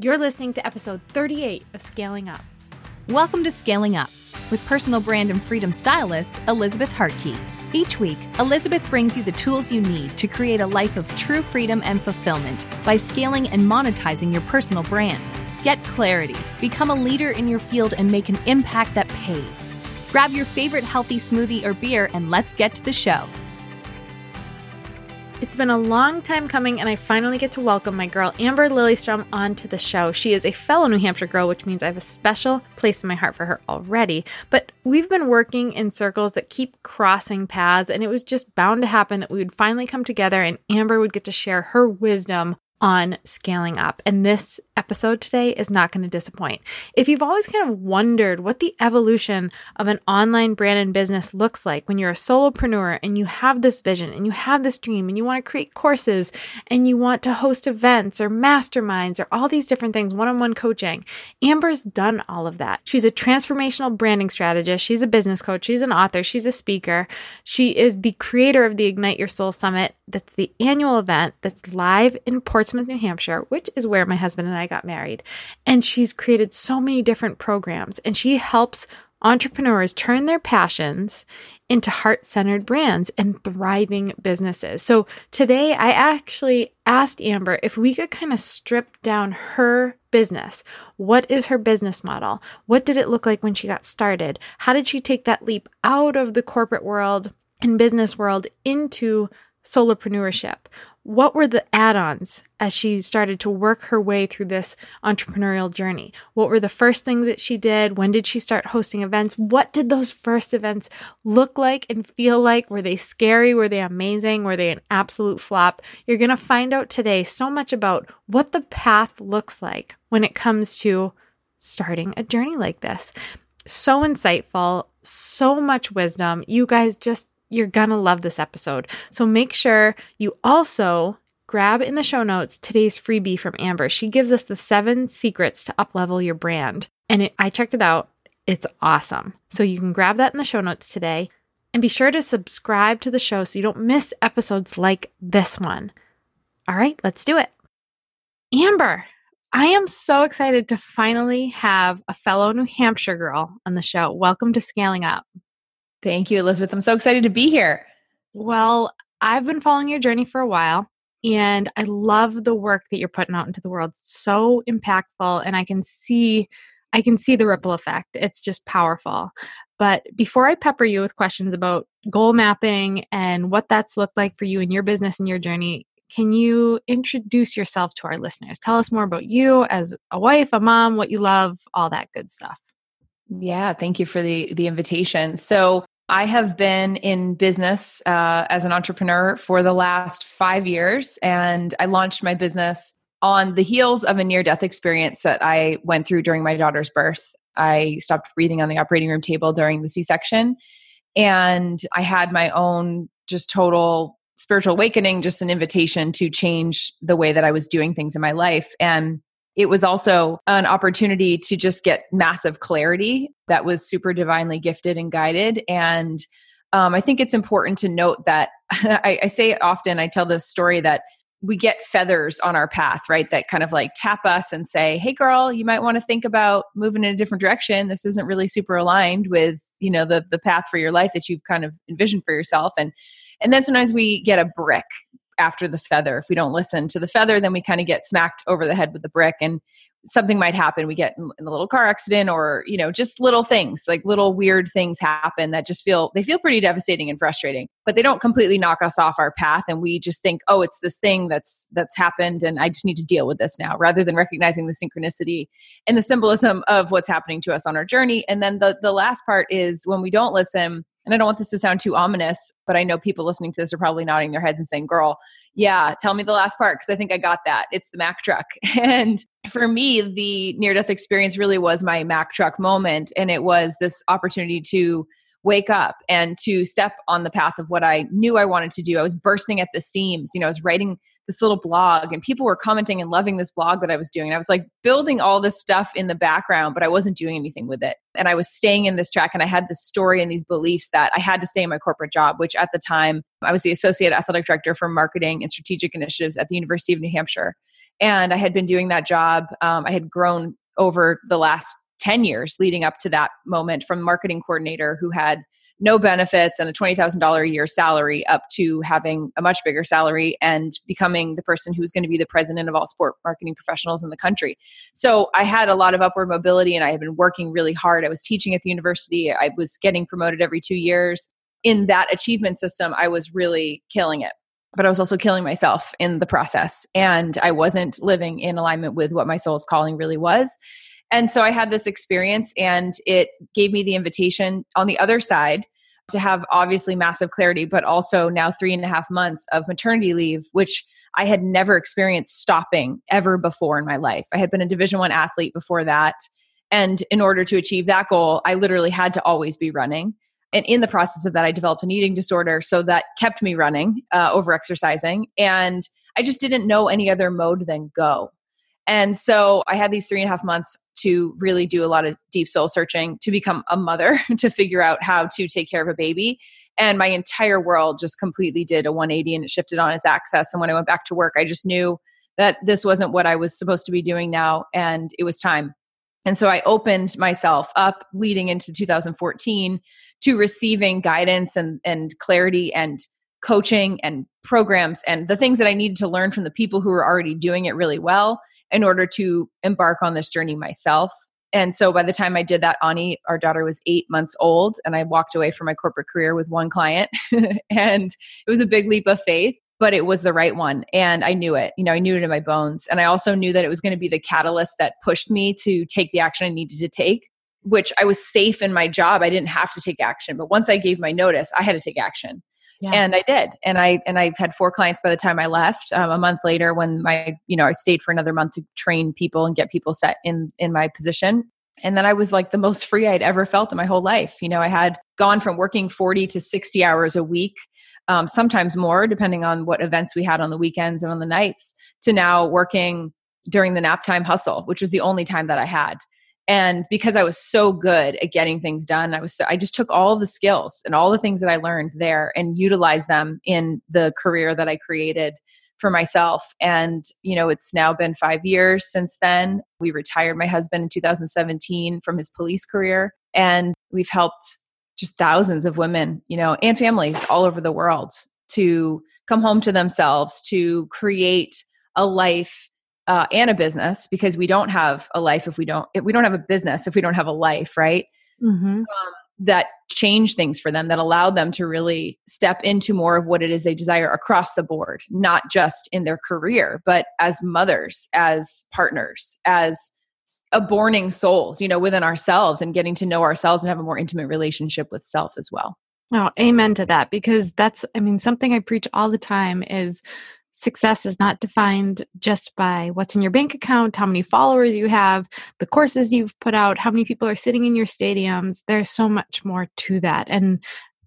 You're listening to episode 38 of Scaling Up. Welcome to Scaling Up with personal brand and freedom stylist Elizabeth Hartke. Each week, Elizabeth brings you the tools you need to create a life of true freedom and fulfillment by scaling and monetizing your personal brand. Get clarity, become a leader in your field, and make an impact that pays. Grab your favorite healthy smoothie or beer and let's get to the show. It's been a long time coming, and I finally get to welcome my girl Amber Lilyestrom onto the show. She is a fellow New Hampshire girl, which means I have a special place in my heart for her already. But we've been working in circles that keep crossing paths, and it was just bound to happen that we would finally come together and Amber would get to share her wisdom on scaling up. And this episode today is not going to disappoint. If you've always kind of wondered what the evolution of an online brand and business looks like when you're a solopreneur and you have this vision and you have this dream and you want to create courses and you want to host events or masterminds or all these different things, one on one coaching, Amber's done all of that. She's a transformational branding strategist, she's a business coach, she's an author, she's a speaker. She is the creator of the Ignite Your Soul Summit. That's the annual event that's live in Portsmouth. Portsmouth, New Hampshire, which is where my husband and I got married. And she's created so many different programs and she helps entrepreneurs turn their passions into heart centered brands and thriving businesses. So today I actually asked Amber if we could kind of strip down her business. What is her business model? What did it look like when she got started? How did she take that leap out of the corporate world and business world into solopreneurship? What were the add ons as she started to work her way through this entrepreneurial journey? What were the first things that she did? When did she start hosting events? What did those first events look like and feel like? Were they scary? Were they amazing? Were they an absolute flop? You're going to find out today so much about what the path looks like when it comes to starting a journey like this. So insightful, so much wisdom. You guys just you're gonna love this episode. So make sure you also grab in the show notes today's freebie from Amber. She gives us the seven secrets to uplevel your brand. And it, I checked it out. It's awesome. So you can grab that in the show notes today. And be sure to subscribe to the show so you don't miss episodes like this one. All right, let's do it. Amber, I am so excited to finally have a fellow New Hampshire girl on the show. Welcome to Scaling Up. Thank you, Elizabeth. I'm so excited to be here. Well, I've been following your journey for a while and I love the work that you're putting out into the world. It's so impactful and I can see I can see the ripple effect. It's just powerful. But before I pepper you with questions about goal mapping and what that's looked like for you in your business and your journey, can you introduce yourself to our listeners? Tell us more about you as a wife, a mom, what you love, all that good stuff. Yeah, thank you for the the invitation. So, I have been in business uh, as an entrepreneur for the last five years, and I launched my business on the heels of a near death experience that I went through during my daughter's birth. I stopped breathing on the operating room table during the C section, and I had my own just total spiritual awakening, just an invitation to change the way that I was doing things in my life. And it was also an opportunity to just get massive clarity that was super divinely gifted and guided. And um, I think it's important to note that I, I say it often, I tell this story that we get feathers on our path, right? That kind of like tap us and say, "Hey, girl, you might want to think about moving in a different direction. This isn't really super aligned with you know the the path for your life that you've kind of envisioned for yourself." And and then sometimes we get a brick after the feather. If we don't listen to the feather, then we kind of get smacked over the head with the brick and something might happen. We get in, a little car accident or, you know, just little things, like little weird things happen that just feel, they feel pretty devastating and frustrating, but they don't completely knock us off our path. And we just think, oh, it's this thing that's, that's happened and I just need to deal with this now rather than recognizing the synchronicity and the symbolism of what's happening to us on our journey. And then the, the last part is when we don't listen, and I don't want this to sound too ominous, but I know people listening to this are probably nodding their heads and saying, girl, yeah, tell me the last part because I think I got that. It's the Mack truck. And for me, the near death experience really was my Mack truck moment. And it was this opportunity to wake up and to step on the path of what I knew I wanted to do. I was bursting at the seams. You know, I was writing this little blog and people were commenting and loving this blog that I was doing. And I was like building all this stuff in the background, but I wasn't doing anything with it. And I was staying in this track and I had this story and these beliefs that I had to stay in my corporate job, which at the time I was the associate athletic director for marketing and strategic initiatives at the University of New Hampshire. And I had been doing that job. Um, I had grown over the last 10 years leading up to that moment from marketing coordinator who had no benefits and a $20,000 a year salary up to having a much bigger salary and becoming the person who's going to be the president of all sport marketing professionals in the country. So I had a lot of upward mobility and I had been working really hard. I was teaching at the university, I was getting promoted every two years. In that achievement system, I was really killing it. But I was also killing myself in the process. And I wasn't living in alignment with what my soul's calling really was. And so I had this experience and it gave me the invitation on the other side to have obviously massive clarity, but also now three and a half months of maternity leave, which I had never experienced stopping ever before in my life. I had been a division one athlete before that. And in order to achieve that goal, I literally had to always be running. And in the process of that, I developed an eating disorder. So that kept me running, uh, over exercising. And I just didn't know any other mode than go. And so I had these three and a half months to really do a lot of deep soul searching to become a mother, to figure out how to take care of a baby. And my entire world just completely did a 180 and it shifted on its axis. And when I went back to work, I just knew that this wasn't what I was supposed to be doing now. And it was time. And so I opened myself up leading into 2014 to receiving guidance and, and clarity and coaching and programs and the things that I needed to learn from the people who were already doing it really well in order to embark on this journey myself. And so by the time I did that, Ani, our daughter, was eight months old, and I walked away from my corporate career with one client. and it was a big leap of faith, but it was the right one. And I knew it. You know, I knew it in my bones. And I also knew that it was going to be the catalyst that pushed me to take the action I needed to take, which I was safe in my job. I didn't have to take action. But once I gave my notice, I had to take action. Yeah. And I did, and I and I had four clients by the time I left. Um, a month later, when my you know I stayed for another month to train people and get people set in in my position, and then I was like the most free I'd ever felt in my whole life. You know, I had gone from working forty to sixty hours a week, um, sometimes more, depending on what events we had on the weekends and on the nights, to now working during the nap time hustle, which was the only time that I had and because i was so good at getting things done i was so, i just took all the skills and all the things that i learned there and utilized them in the career that i created for myself. And you know it's now been 5 years since then. We retired my husband in 2017 from his police career and we've helped just thousands of women you know and families all over the world to come home to themselves to create a life uh, and a business because we don't have a life if we don't if we don't have a business if we don't have a life right mm-hmm. um, that change things for them that allow them to really step into more of what it is they desire across the board not just in their career but as mothers as partners as aborning souls you know within ourselves and getting to know ourselves and have a more intimate relationship with self as well Oh, amen to that because that's I mean something I preach all the time is success is not defined just by what's in your bank account, how many followers you have, the courses you've put out, how many people are sitting in your stadiums. There's so much more to that. And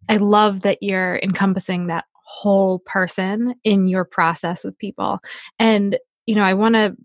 I love that you're encompassing that whole person in your process with people. And, you know, I want to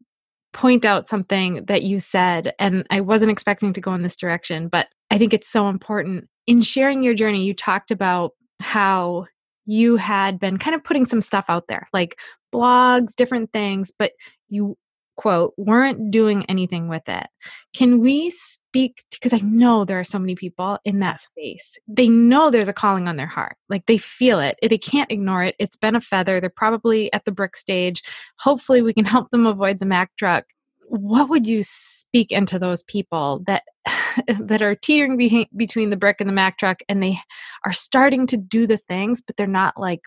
point out something that you said, and I wasn't expecting to go in this direction, but I think it's so important. In sharing your journey, you talked about how you had been kind of putting some stuff out there, like blogs, different things, but you quote weren't doing anything with it. Can we speak because I know there are so many people in that space. They know there's a calling on their heart. Like they feel it. They can't ignore it. It's been a feather. They're probably at the brick stage. Hopefully we can help them avoid the Mack truck what would you speak into those people that that are teetering be- between the brick and the Mack truck and they are starting to do the things but they're not like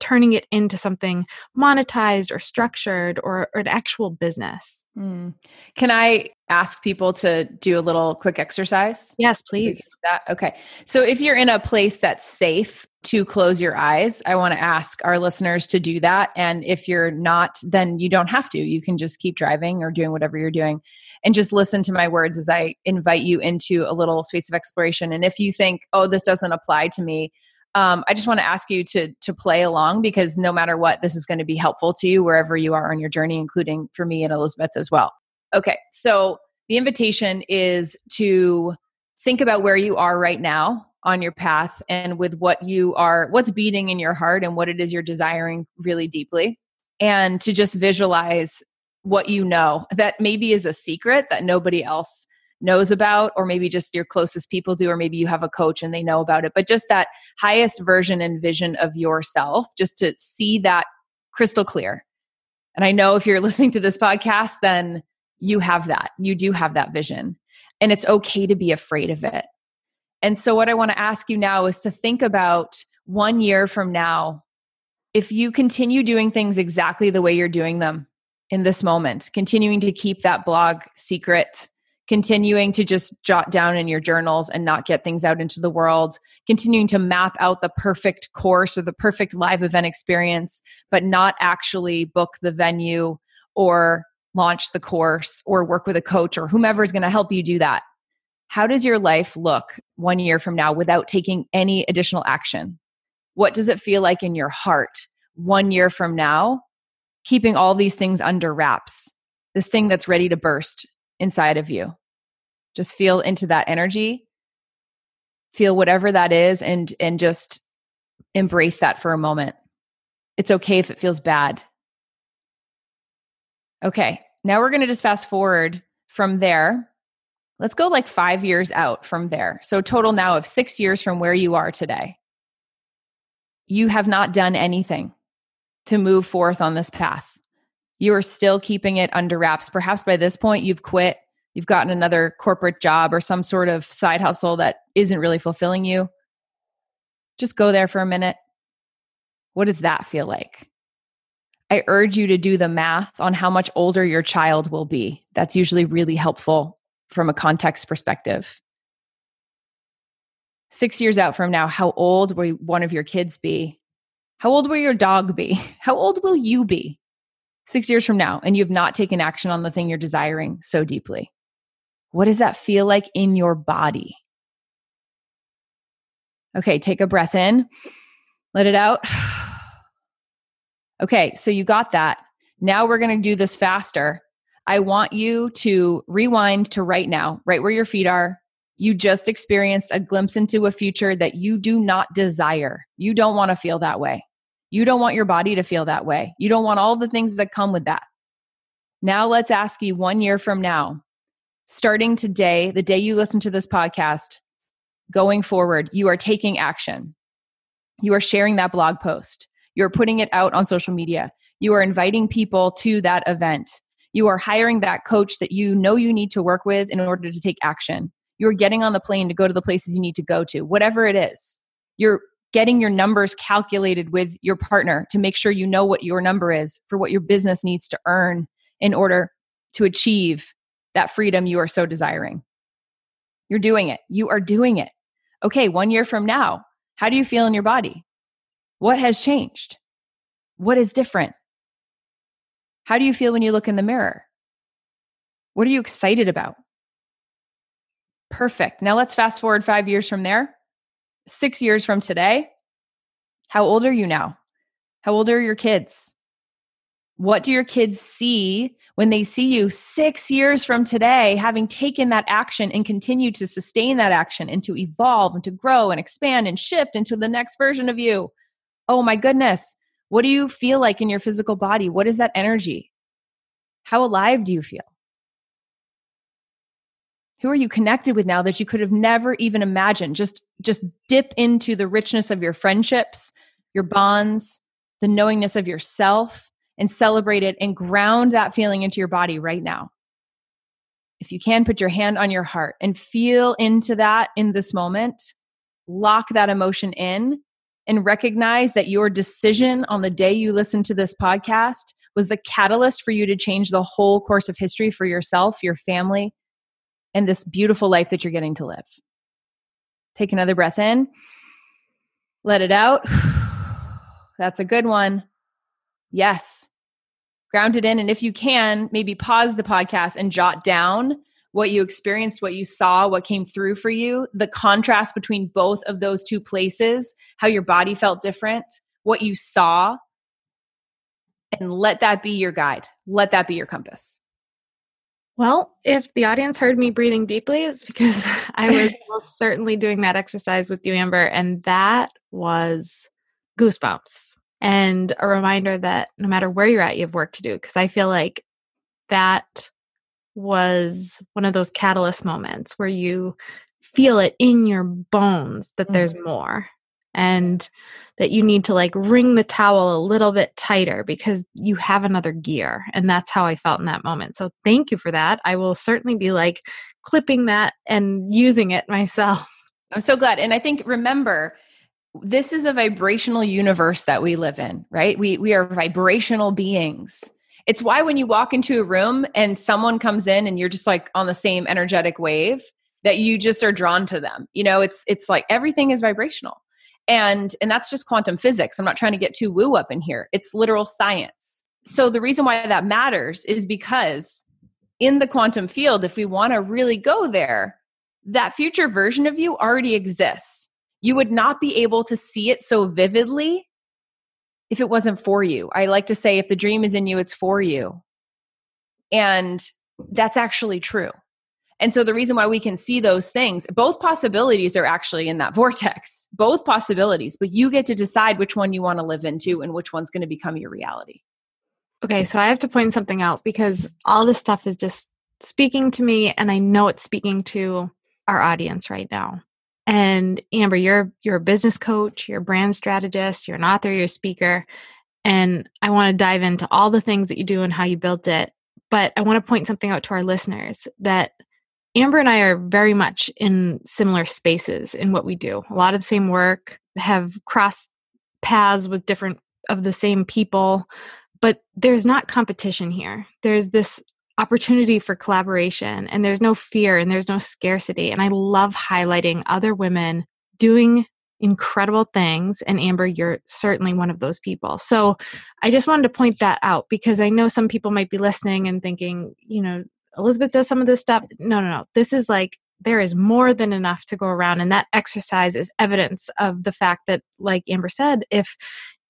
turning it into something monetized or structured or, or an actual business. Mm. Can I ask people to do a little quick exercise? Yes, please. That okay. So if you're in a place that's safe to close your eyes, I want to ask our listeners to do that. And if you're not, then you don't have to. You can just keep driving or doing whatever you're doing and just listen to my words as I invite you into a little space of exploration. And if you think, oh, this doesn't apply to me, um, I just want to ask you to to play along because no matter what, this is going to be helpful to you wherever you are on your journey, including for me and Elizabeth as well. Okay, so the invitation is to think about where you are right now on your path and with what you are, what's beating in your heart and what it is you're desiring really deeply, and to just visualize what you know that maybe is a secret that nobody else knows about or maybe just your closest people do or maybe you have a coach and they know about it but just that highest version and vision of yourself just to see that crystal clear. And i know if you're listening to this podcast then you have that. You do have that vision and it's okay to be afraid of it. And so what i want to ask you now is to think about one year from now if you continue doing things exactly the way you're doing them in this moment, continuing to keep that blog secret, continuing to just jot down in your journals and not get things out into the world, continuing to map out the perfect course or the perfect live event experience, but not actually book the venue or launch the course or work with a coach or whomever is going to help you do that. How does your life look one year from now without taking any additional action? What does it feel like in your heart one year from now keeping all these things under wraps, this thing that's ready to burst inside of you. Just feel into that energy. Feel whatever that is and and just embrace that for a moment. It's okay if it feels bad. Okay, now we're going to just fast forward from there. Let's go like 5 years out from there. So total now of 6 years from where you are today. You have not done anything to move forth on this path. You are still keeping it under wraps. Perhaps by this point, you've quit, you've gotten another corporate job or some sort of side hustle that isn't really fulfilling you. Just go there for a minute. What does that feel like? I urge you to do the math on how much older your child will be. That's usually really helpful from a context perspective. Six years out from now, how old will one of your kids be? How old will your dog be? How old will you be six years from now? And you have not taken action on the thing you're desiring so deeply. What does that feel like in your body? Okay, take a breath in, let it out. Okay, so you got that. Now we're going to do this faster. I want you to rewind to right now, right where your feet are. You just experienced a glimpse into a future that you do not desire. You don't want to feel that way. You don't want your body to feel that way. You don't want all the things that come with that. Now, let's ask you one year from now, starting today, the day you listen to this podcast, going forward, you are taking action. You are sharing that blog post. You are putting it out on social media. You are inviting people to that event. You are hiring that coach that you know you need to work with in order to take action. You're getting on the plane to go to the places you need to go to, whatever it is. You're getting your numbers calculated with your partner to make sure you know what your number is for what your business needs to earn in order to achieve that freedom you are so desiring. You're doing it. You are doing it. Okay, one year from now, how do you feel in your body? What has changed? What is different? How do you feel when you look in the mirror? What are you excited about? Perfect. Now let's fast forward five years from there six years from today, how old are you now? How old are your kids? What do your kids see when they see you six years from today, having taken that action and continue to sustain that action and to evolve and to grow and expand and shift into the next version of you? Oh my goodness. What do you feel like in your physical body? What is that energy? How alive do you feel? Who are you connected with now that you could have never even imagined? Just just dip into the richness of your friendships your bonds the knowingness of yourself and celebrate it and ground that feeling into your body right now. If you can put your hand on your heart and feel into that in this moment. Lock that emotion in and recognize that your decision on the day you listened to this podcast was the catalyst for you to change the whole course of history for yourself your family and this beautiful life that you're getting to live. Take another breath in, let it out. That's a good one. Yes. Ground it in. And if you can, maybe pause the podcast and jot down what you experienced, what you saw, what came through for you, the contrast between both of those two places, how your body felt different, what you saw, and let that be your guide. Let that be your compass. Well, if the audience heard me breathing deeply, it's because I was most certainly doing that exercise with you, Amber, and that was goosebumps and a reminder that no matter where you're at, you have work to do. Because I feel like that was one of those catalyst moments where you feel it in your bones that there's mm-hmm. more and that you need to like wring the towel a little bit tighter because you have another gear and that's how i felt in that moment. So thank you for that. I will certainly be like clipping that and using it myself. I'm so glad and i think remember this is a vibrational universe that we live in right? We we are vibrational beings. It's why when you walk into a room and someone comes in and you're just like on the same energetic wave that you just are drawn to them. You know it's it's like everything is vibrational and and that's just quantum physics. I'm not trying to get too woo up in here. It's literal science. So the reason why that matters is because in the quantum field if we want to really go there that future version of you already exists. You would not be able to see it so vividly if it wasn't for you. I like to say if the dream is in you it's for you. And that's actually true and so the reason why we can see those things, both possibilities are actually in that vortex, both possibilities, but you get to decide which one you want to live into and which one's going to become your reality. Okay, so I have to point something out because all this stuff is just speaking to me and I know it's speaking to our audience right now. And Amber, you're you're a business coach, you're a brand strategist, you're an author, you're a speaker, and I want to dive into all the things that you do and how you built it. But I want to point something out to our listeners that Amber and I are very much in similar spaces in what we do. A lot of the same work, have crossed paths with different of the same people, but there's not competition here. There's this opportunity for collaboration and there's no fear and there's no scarcity. And I love highlighting other women doing incredible things. And Amber, you're certainly one of those people. So I just wanted to point that out because I know some people might be listening and thinking, you know, Elizabeth does some of this stuff. No, no, no. This is like there is more than enough to go around. And that exercise is evidence of the fact that, like Amber said, if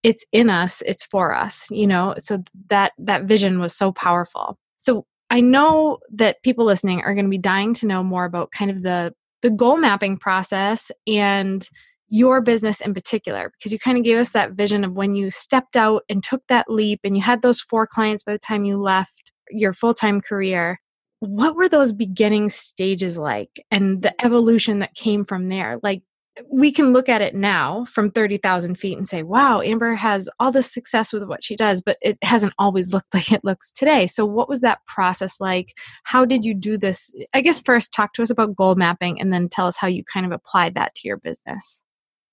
it's in us, it's for us, you know? So that that vision was so powerful. So I know that people listening are going to be dying to know more about kind of the the goal mapping process and your business in particular because you kind of gave us that vision of when you stepped out and took that leap and you had those four clients by the time you left your full-time career what were those beginning stages like and the evolution that came from there? Like, we can look at it now from 30,000 feet and say, wow, Amber has all this success with what she does, but it hasn't always looked like it looks today. So, what was that process like? How did you do this? I guess first talk to us about goal mapping and then tell us how you kind of applied that to your business.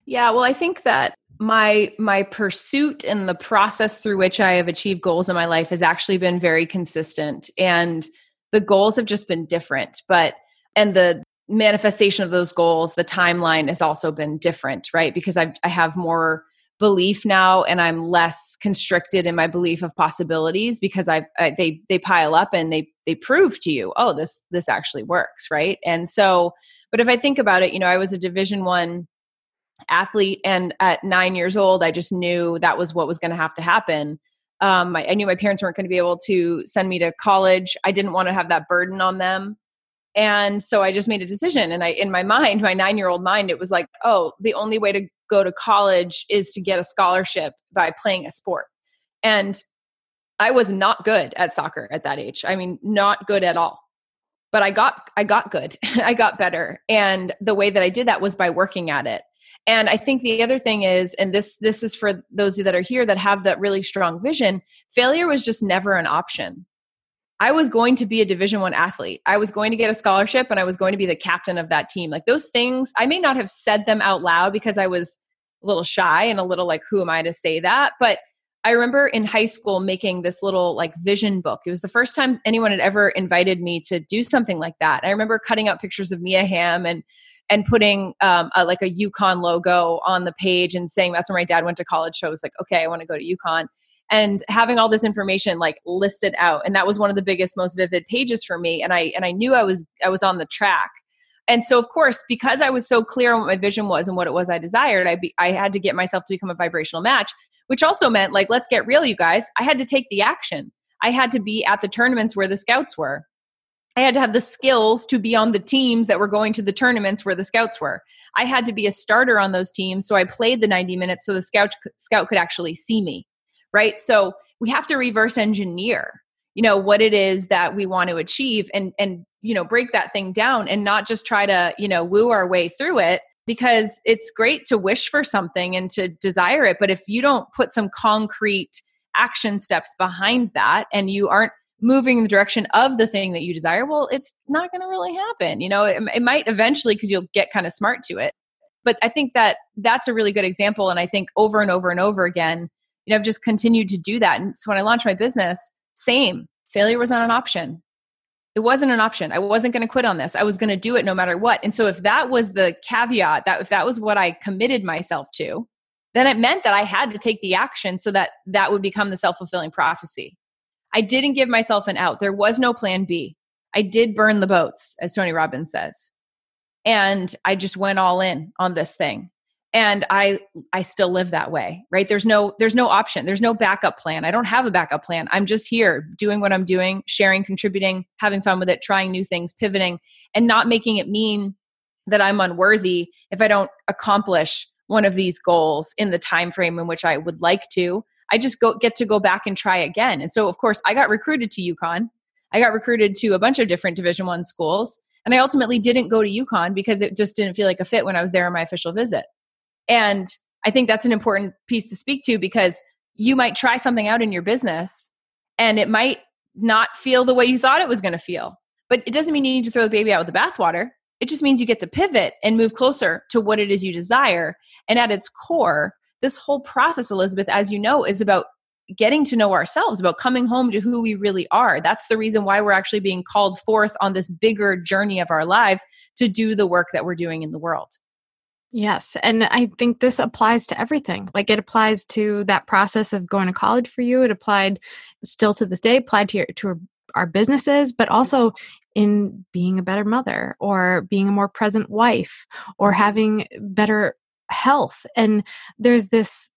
Yeah, well, I think that my my pursuit and the process through which I have achieved goals in my life has actually been very consistent and the goals have just been different but and the manifestation of those goals the timeline has also been different right? Because I've, i have more belief now and i'm less constricted in my belief of possibilities because i've I, they they pile up and they they prove to you oh this this actually works right? And so but if i think about it you know i was a division one athlete and at nine years old i just knew that was what was going to have to happen um, I knew my parents weren't going to be able to send me to college. I didn't want to have that burden on them. And so I just made a decision. And I, in my mind, my nine year old mind, it was like, oh, the only way to go to college is to get a scholarship by playing a sport. And I was not good at soccer at that age. I mean, not good at all. But I got I got good. I got better. And the way that I did that was by working at it and i think the other thing is and this this is for those that are here that have that really strong vision failure was just never an option i was going to be a division 1 athlete i was going to get a scholarship and i was going to be the captain of that team like those things i may not have said them out loud because i was a little shy and a little like who am i to say that but I remember in high school making this little like vision book. It was the first time anyone had ever invited me to do something like that. I remember cutting out pictures of Mia Hamm and and putting um, a, like a UConn logo on the page and saying that's where my dad went to college. So I was like, okay, I want to go to UConn. And having all this information like listed out, and that was one of the biggest, most vivid pages for me. And I and I knew I was I was on the track. And so, of course, because I was so clear on what my vision was and what it was I desired, I be, I had to get myself to become a vibrational match, which also meant like, let's get real, you guys. I had to take the action. I had to be at the tournaments where the scouts were. I had to have the skills to be on the teams that were going to the tournaments where the scouts were. I had to be a starter on those teams, so I played the 90 minutes so the scout scout could actually see me. Right? So we have to reverse engineer. you know what it is that we want to achieve and and you know break that thing down and not just try to you know woo our way through it because it's great to wish for something and to desire it but if you don't put some concrete action steps behind that and you aren't moving in the direction of the thing that you desire well it's not going to really happen you know it, it might eventually because you'll get kind of smart to it. But i think that that's a really good example and i think over and over and over again you know i've just continued to do that. And so when i launched my business same failure was not an option. It wasn't an option. I wasn't going to quit on this. I was going to do it no matter what. And so if that was the caveat that if that was what i committed myself to then it meant that i had to take the action so that that would become the self-fulfilling prophecy i didn't give myself an out. There was no plan b. I did burn the boats as tony robbins says. And i just went all in on this thing. And i i still live that way right? There's no there's no option. There's no backup plan. I don't have a backup plan. I'm just here doing what i'm doing sharing contributing having fun with it trying new things pivoting and not making it mean that i'm unworthy if i don't accomplish one of these goals in the time frame in which i would like to i just go get to go back and try again and so of course i got recruited to UConn i got recruited to a bunch of different division 1 schools and i ultimately didn't go to UConn because it just didn't feel like a fit when i was there on my official visit and I think that's an important piece to speak to because you might try something out in your business and it might not feel the way you thought it was going to feel. But it doesn't mean you need to throw the baby out with the bathwater. It just means you get to pivot and move closer to what it is you desire. And at its core, this whole process, Elizabeth, as you know, is about getting to know ourselves, about coming home to who we really are. That's the reason why we're actually being called forth on this bigger journey of our lives to do the work that we're doing in the world. Yes. And I think this applies to everything. Like it applies to that process of going to college for you. It applied still to this day, applied to your, to our businesses, but also in being a better mother or being a more present wife or having better health. And there's this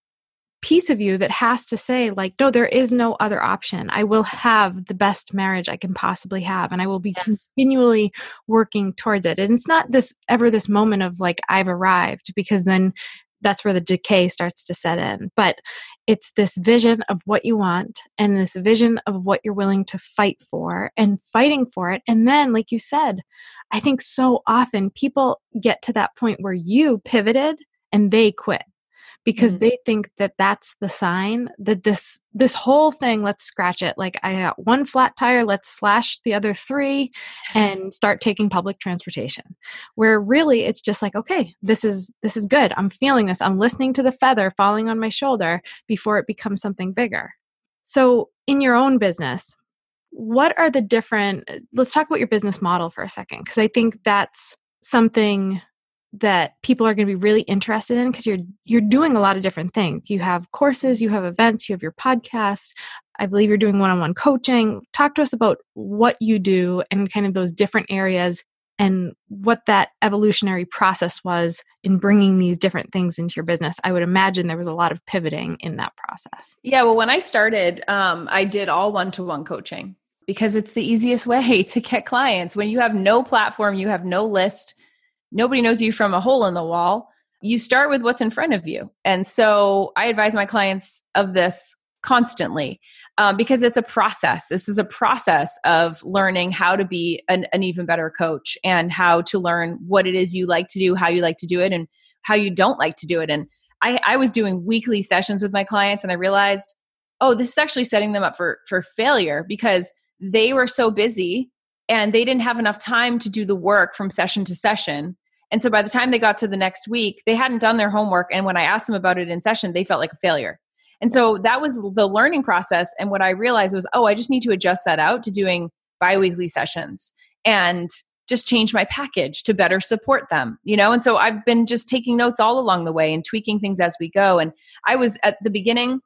piece of you that has to say like no there is no other option i will have the best marriage i can possibly have and i will be yes. continually working towards it and it's not this ever this moment of like i've arrived because then that's where the decay starts to set in but it's this vision of what you want and this vision of what you're willing to fight for and fighting for it and then like you said i think so often people get to that point where you pivoted and they quit because mm-hmm. they think that that's the sign that this this whole thing let's scratch it like i got one flat tire let's slash the other three and start taking public transportation. Where really it's just like okay this is this is good. I'm feeling this. I'm listening to the feather falling on my shoulder before it becomes something bigger. So in your own business what are the different let's talk about your business model for a second because i think that's something that people are going to be really interested in because you're you're doing a lot of different things. You have courses, you have events, you have your podcast. I believe you're doing one-on-one coaching. Talk to us about what you do and kind of those different areas and what that evolutionary process was in bringing these different things into your business. I would imagine there was a lot of pivoting in that process. Yeah, well, when I started, um, I did all one-to-one coaching because it's the easiest way to get clients. When you have no platform, you have no list nobody knows you from a hole in the wall. You start with what's in front of you. And so I advise my clients of this constantly um, because it's a process. This is a process of learning how to be an, an even better coach and how to learn what it is you like to do, how you like to do it, and how you don't like to do it. And I, I was doing weekly sessions with my clients and I realized, oh, this is actually setting them up for, for failure because they were so busy and they didn't have enough time to do the work from session to session. And so by the time they got to the next week, they hadn't done their homework. And when I asked them about it in session, they felt like a failure. And so that was the learning process. And what I realized was, oh, I just need to adjust that out to doing biweekly sessions and just change my package to better support them, you know? And so I've been just taking notes all along the way and tweaking things as we go. And I was at the beginning,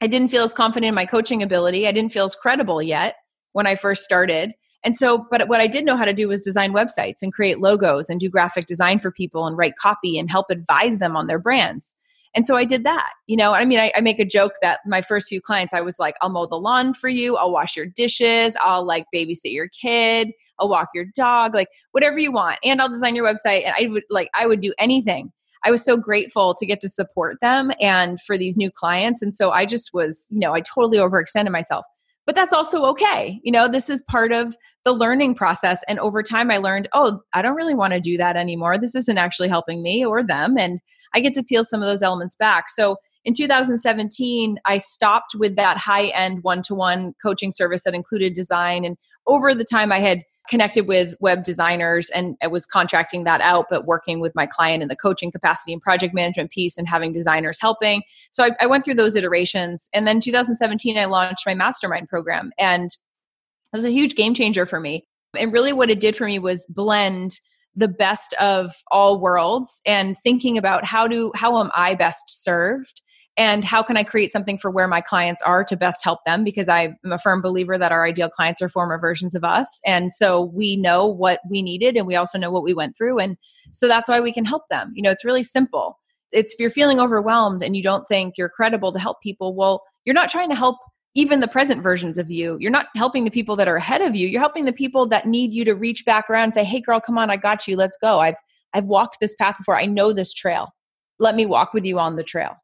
I didn't feel as confident in my coaching ability. I didn't feel as credible yet when I first started. And so, but what I did know how to do was design websites and create logos and do graphic design for people and write copy and help advise them on their brands. And so I did that. You know, I mean, I, I, make a joke that my first few clients, I was like, I'll mow the lawn for you, I'll wash your dishes, I'll like babysit your kid, I'll walk your dog, like whatever you want. And I'll design your website. And I would like, I would do anything. I was so grateful to get to support them and for these new clients. And so I just was, you know, I totally overextended myself. But that's also okay. You know, this is part of the learning process. And over time, I learned, oh, I don't really want to do that anymore. This isn't actually helping me or them. And I get to peel some of those elements back. So in 2017, I stopped with that high end one to one coaching service that included design. And over the time, I had connected with web designers and I was contracting that out, but working with my client in the coaching capacity and project management piece and having designers helping. So I, I went through those iterations. And then 2017, I launched my mastermind program. And it was a huge game changer for me. And really, what it did for me was blend the best of all worlds and thinking about how do how am I best served and how can I create something for where my clients are to best help them? Because I'm a firm believer that our ideal clients are former versions of us. And so we know what we needed and we also know what we went through. And so that's why we can help them. You know, it's really simple. It's if you're feeling overwhelmed and you don't think you're credible to help people, well, you're not trying to help even the present versions of you. You're not helping the people that are ahead of you. You're helping the people that need you to reach back around and say, "Hey girl, come on, I got you. Let's go. I've I've walked this path before. I know this trail. Let me walk with you on the trail."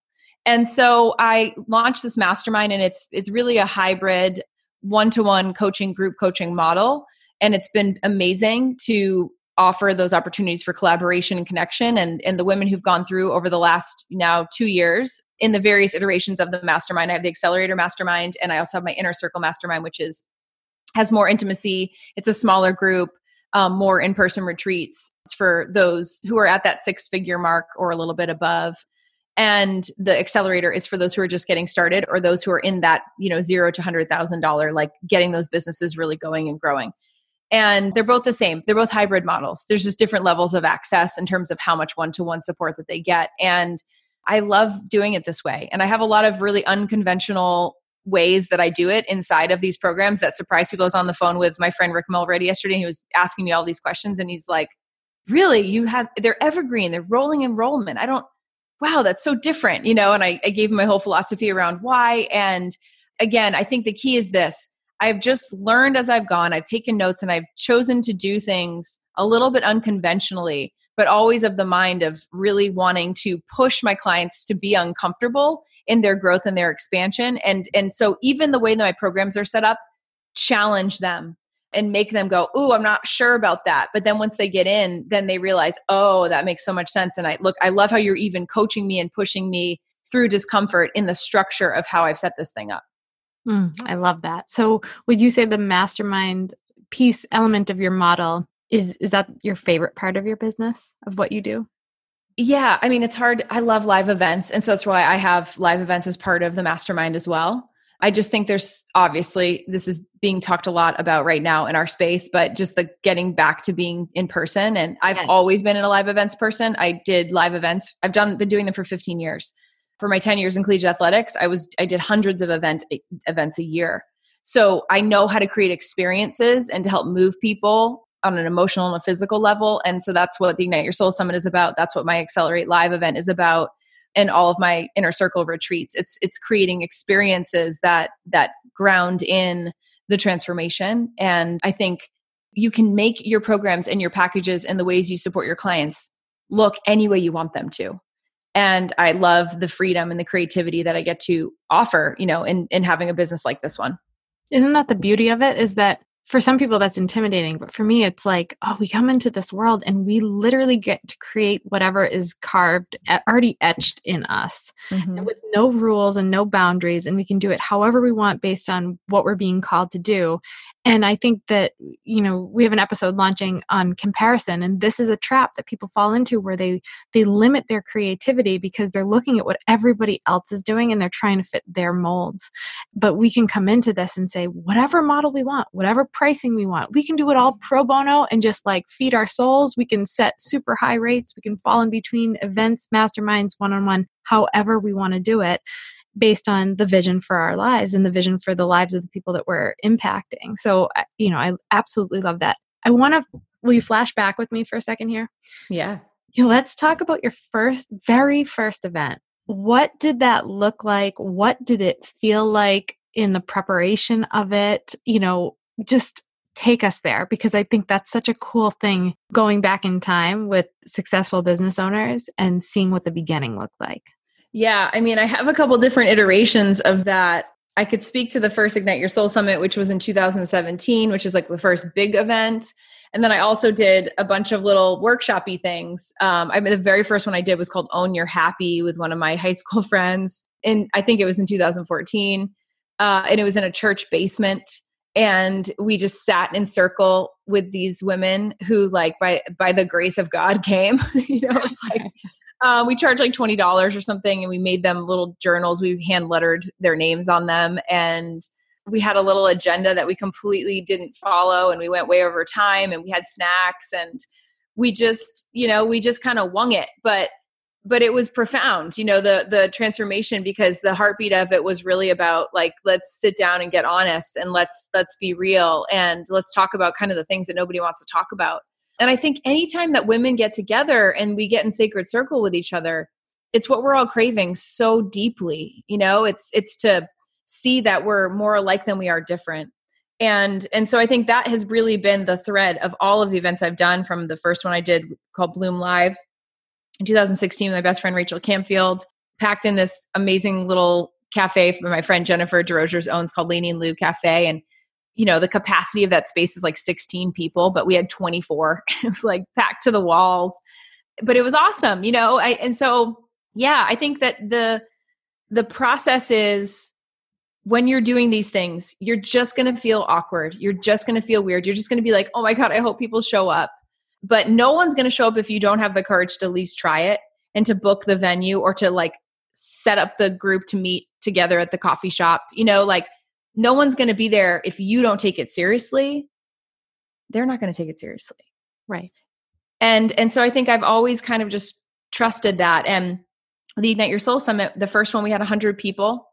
And so I launched this mastermind and it's it's really a hybrid one-to-one coaching group coaching model. And it's been amazing to offer those opportunities for collaboration and connection and and the women who've gone through over the last now 2 years in the various iterations of the mastermind. I have the accelerator mastermind and I also have my inner circle mastermind which is has more intimacy. It's a smaller group um, more in-person retreats it's for those who are at that six figure mark or a little bit above and the accelerator is for those who are just getting started or those who are in that you know zero to hundred thousand dollar like getting those businesses really going and growing. And they're both the same. They're both hybrid models. There's just different levels of access in terms of how much one-to-one support that they get. And i love doing it this way. And i have a lot of really unconventional ways that i do it inside of these programs that surprise people. I was on the phone with my friend rick mulready yesterday and he was asking me all these questions and he's like really? You have they're evergreen. They're rolling enrollment. I don't wow, that's so different, you know? And I, I gave him my whole philosophy around why. And again, I think the key is this I've just learned as I've gone, I've taken notes and I've chosen to do things a little bit unconventionally, but always of the mind of really wanting to push my clients to be uncomfortable in their growth and their expansion. And and so even the way that my programs are set up, challenge them and make them go, "Ooh, I'm not sure about that." But then once they get in, then they realize, "Oh, that makes so much sense." And I look, I love how you're even coaching me and pushing me through discomfort in the structure of how I've set this thing up. Mm, I love that. So, would you say the mastermind piece element of your model is is that your favorite part of your business of what you do? Yeah, I mean, it's hard. I love live events, and so that's why I have live events as part of the mastermind as well. I just think there's obviously this is being talked a lot about right now in our space, but just the getting back to being in person. And I've yes. always been a live events person. I did live events. I've done been doing them for 15 years. For my 10 years in collegiate athletics, I was I did hundreds of event events a year. So I know how to create experiences and to help move people on an emotional and a physical level. And so that's what the Ignite Your Soul Summit is about. That's what my Accelerate Live event is about and all of my inner circle retreats it's it's creating experiences that that ground in the transformation. And i think you can make your programs and your packages and the ways you support your clients look any way you want them to. And i love the freedom and the creativity that i get to offer you know in in having a business like this one. Isn't that the beauty of it is that for some people that's intimidating but for me it's like oh we come into this world and we literally get to create whatever is carved already etched in us mm-hmm. with no rules and no boundaries and we can do it however we want based on what we're being called to do and i think that you know we have an episode launching on comparison and this is a trap that people fall into where they they limit their creativity because they're looking at what everybody else is doing and they're trying to fit their molds but we can come into this and say whatever model we want whatever pricing we want. We can do it all pro bono and just like feed our souls. We can set super high rates. We can fall in between events, masterminds, one on one, however we want to do it based on the vision for our lives and the vision for the lives of the people that we're impacting. So, you know, I absolutely love that. I want to, will you flash back with me for a second here? Yeah. Let's talk about your first, very first event. What did that look like? What did it feel like in the preparation of it? You know, just take us there because I think that's such a cool thing going back in time with successful business owners and seeing what the beginning looked like. Yeah, I mean, I have a couple different iterations of that. I could speak to the first Ignite Your Soul Summit, which was in 2017, which is like the first big event. And then I also did a bunch of little workshopy things. Um, I mean, the very first one I did was called Own Your Happy with one of my high school friends. And I think it was in 2014. Uh, and it was in a church basement. And we just sat in circle with these women who, like, by by the grace of God, came. you know, it's like uh, we charged like twenty dollars or something, and we made them little journals. We hand lettered their names on them, and we had a little agenda that we completely didn't follow, and we went way over time, and we had snacks, and we just, you know, we just kind of wung it, but but it was profound you know the the transformation because the heartbeat of it was really about like let's sit down and get honest and let's let's be real and let's talk about kind of the things that nobody wants to talk about and I think anytime that women get together and we get in sacred circle with each other, it's what we're all craving so deeply. You know, it's it's to see that we're more alike than we are different. And and so I think that has really been the thread of all of the events I've done from the first one I did called Bloom Live in 2016 with my best friend Rachel Campfield, packed in this amazing little cafe my friend Jennifer DeRogers owns called Leaning Lou Cafe. And you know the capacity of that space is like 16 people but we had 24 it was like packed to the walls. But it was awesome you know I, and so yeah i think that the the process is when you're doing these things you're just going to feel awkward. You're just going to feel weird. You're just going to be like oh my god i hope people show up. But no one's going to show up if you don't have the courage to at least try it and to book the venue or to like set up the group to meet together at the coffee shop you know like no one's going to be there if you don't take it seriously they're not going to take it seriously. Right. And and so i think i've always kind of just trusted that and the ignite your soul summit the first one we had 100 people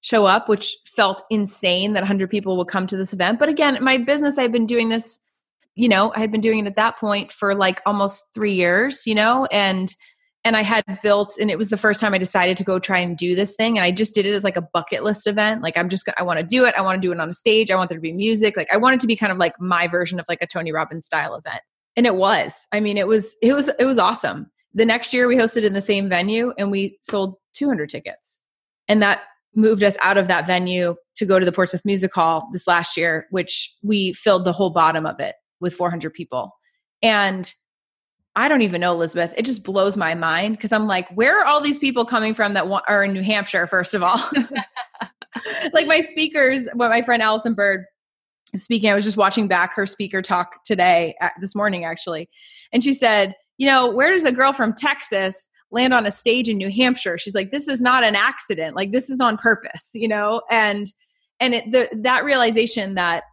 show up which felt insane that 100 people would come to this event but again my business i've been doing this you know i had been doing it at that point for like almost three years you know and and I had built, and it was the first time I decided to go try and do this thing. And I just did it as like a bucket list event. Like, I'm just, I want to do it. I want to do it on a stage. I want there to be music. Like, I want it to be kind of like my version of like a Tony Robbins style event. And it was, I mean, it was, it was, it was awesome. The next year we hosted in the same venue and we sold 200 tickets. And that moved us out of that venue to go to the Portsmouth Music Hall this last year, which we filled the whole bottom of it with 400 people. And I don't even know, Elizabeth. It just blows my mind because I'm like, where are all these people coming from that want, are in New Hampshire, first of all? like my speakers, what my friend Allison Bird speaking, I was just watching back her speaker talk today, this morning actually. And she said, you know, where does a girl from Texas land on a stage in New Hampshire? She's like, this is not an accident. Like this is on purpose, you know? And, and it, the, that realization that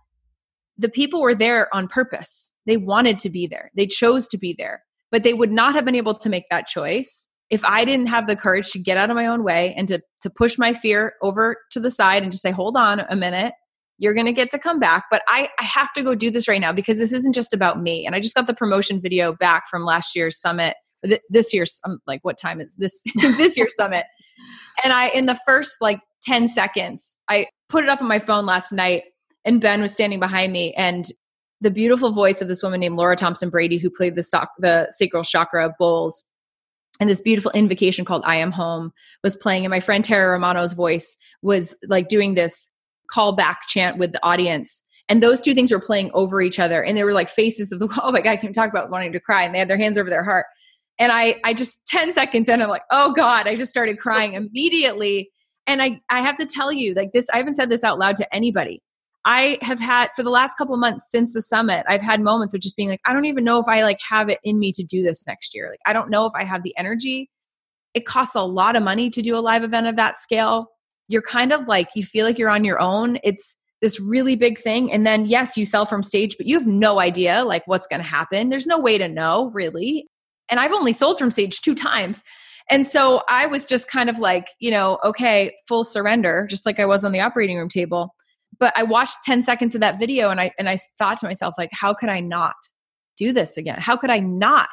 the people were there on purpose. They wanted to be there. They chose to be there but they would not have been able to make that choice if I didn't have the courage to get out of my own way and to to push my fear over to the side and just say, hold on a minute, you're gonna get to come back. But I, I have to go do this right now because this isn't just about me. And I just got the promotion video back from last year's summit, this year's I'm like, what time is this this year's summit? And I in the first like 10 seconds, I put it up on my phone last night and Ben was standing behind me and the beautiful voice of this woman named Laura Thompson Brady, who played the, soc- the sacral chakra bowls. And this beautiful invocation called I Am Home was playing. And my friend Tara Romano's voice was like doing this call back chant with the audience. And those two things were playing over each other. And they were like faces of the, oh my God, I can't talk about wanting to cry. And they had their hands over their heart. And I, I just 10 seconds in, I'm like, oh God, I just started crying immediately. And I, I have to tell you, like this, I haven't said this out loud to anybody. I have had for the last couple months since the summit, I've had moments of just being like, I don't even know if I like have it in me to do this next year. Like, I don't know if I have the energy. It costs a lot of money to do a live event of that scale. You're kind of like, you feel like you're on your own. It's this really big thing. And then, yes, you sell from stage, but you have no idea like what's going to happen. There's no way to know really. And I've only sold from stage two times. And so I was just kind of like, you know, okay, full surrender, just like I was on the operating room table but I watched 10 seconds of that video and I and I thought to myself like how could I not do this again? How could I not?